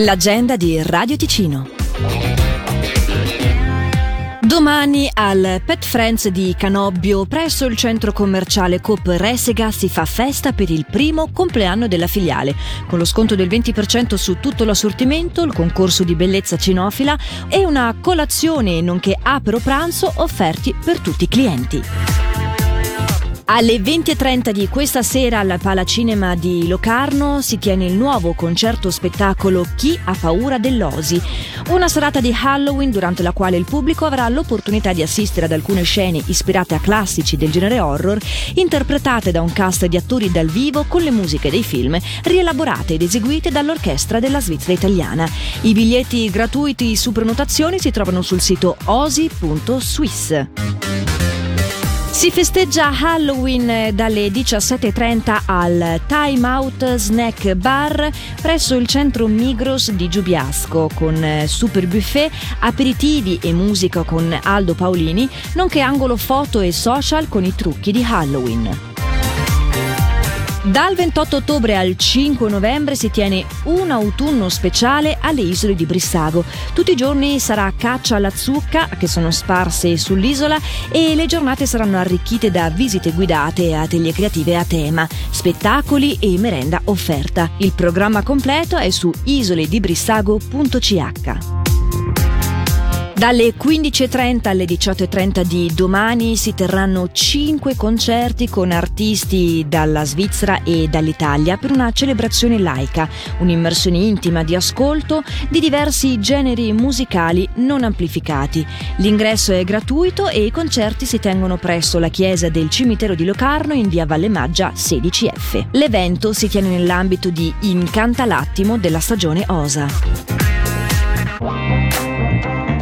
L'agenda di Radio Ticino. Domani al Pet Friends di Canobbio, presso il centro commerciale Coop Resega, si fa festa per il primo compleanno della filiale, con lo sconto del 20% su tutto l'assortimento, il concorso di bellezza cinofila e una colazione nonché apero pranzo offerti per tutti i clienti. Alle 20.30 di questa sera al Palacinema di Locarno si tiene il nuovo concerto spettacolo Chi ha paura dell'Osi, una serata di Halloween durante la quale il pubblico avrà l'opportunità di assistere ad alcune scene ispirate a classici del genere horror, interpretate da un cast di attori dal vivo con le musiche dei film, rielaborate ed eseguite dall'orchestra della Svizzera italiana. I biglietti gratuiti su prenotazioni si trovano sul sito osi.swiss. Si festeggia Halloween dalle 17.30 al Time Out Snack Bar presso il centro Migros di Giubiasco con super buffet, aperitivi e musica con Aldo Paolini, nonché angolo foto e social con i trucchi di Halloween. Dal 28 ottobre al 5 novembre si tiene un autunno speciale alle isole di Brissago. Tutti i giorni sarà caccia alla zucca che sono sparse sull'isola e le giornate saranno arricchite da visite guidate e atelier creative a tema, spettacoli e merenda offerta. Il programma completo è su isoledibrissago.ch. Dalle 15.30 alle 18.30 di domani si terranno 5 concerti con artisti dalla Svizzera e dall'Italia per una celebrazione laica, un'immersione intima di ascolto di diversi generi musicali non amplificati. L'ingresso è gratuito e i concerti si tengono presso la chiesa del cimitero di Locarno in via Valle Maggia 16F. L'evento si tiene nell'ambito di Incanta l'attimo della stagione Osa.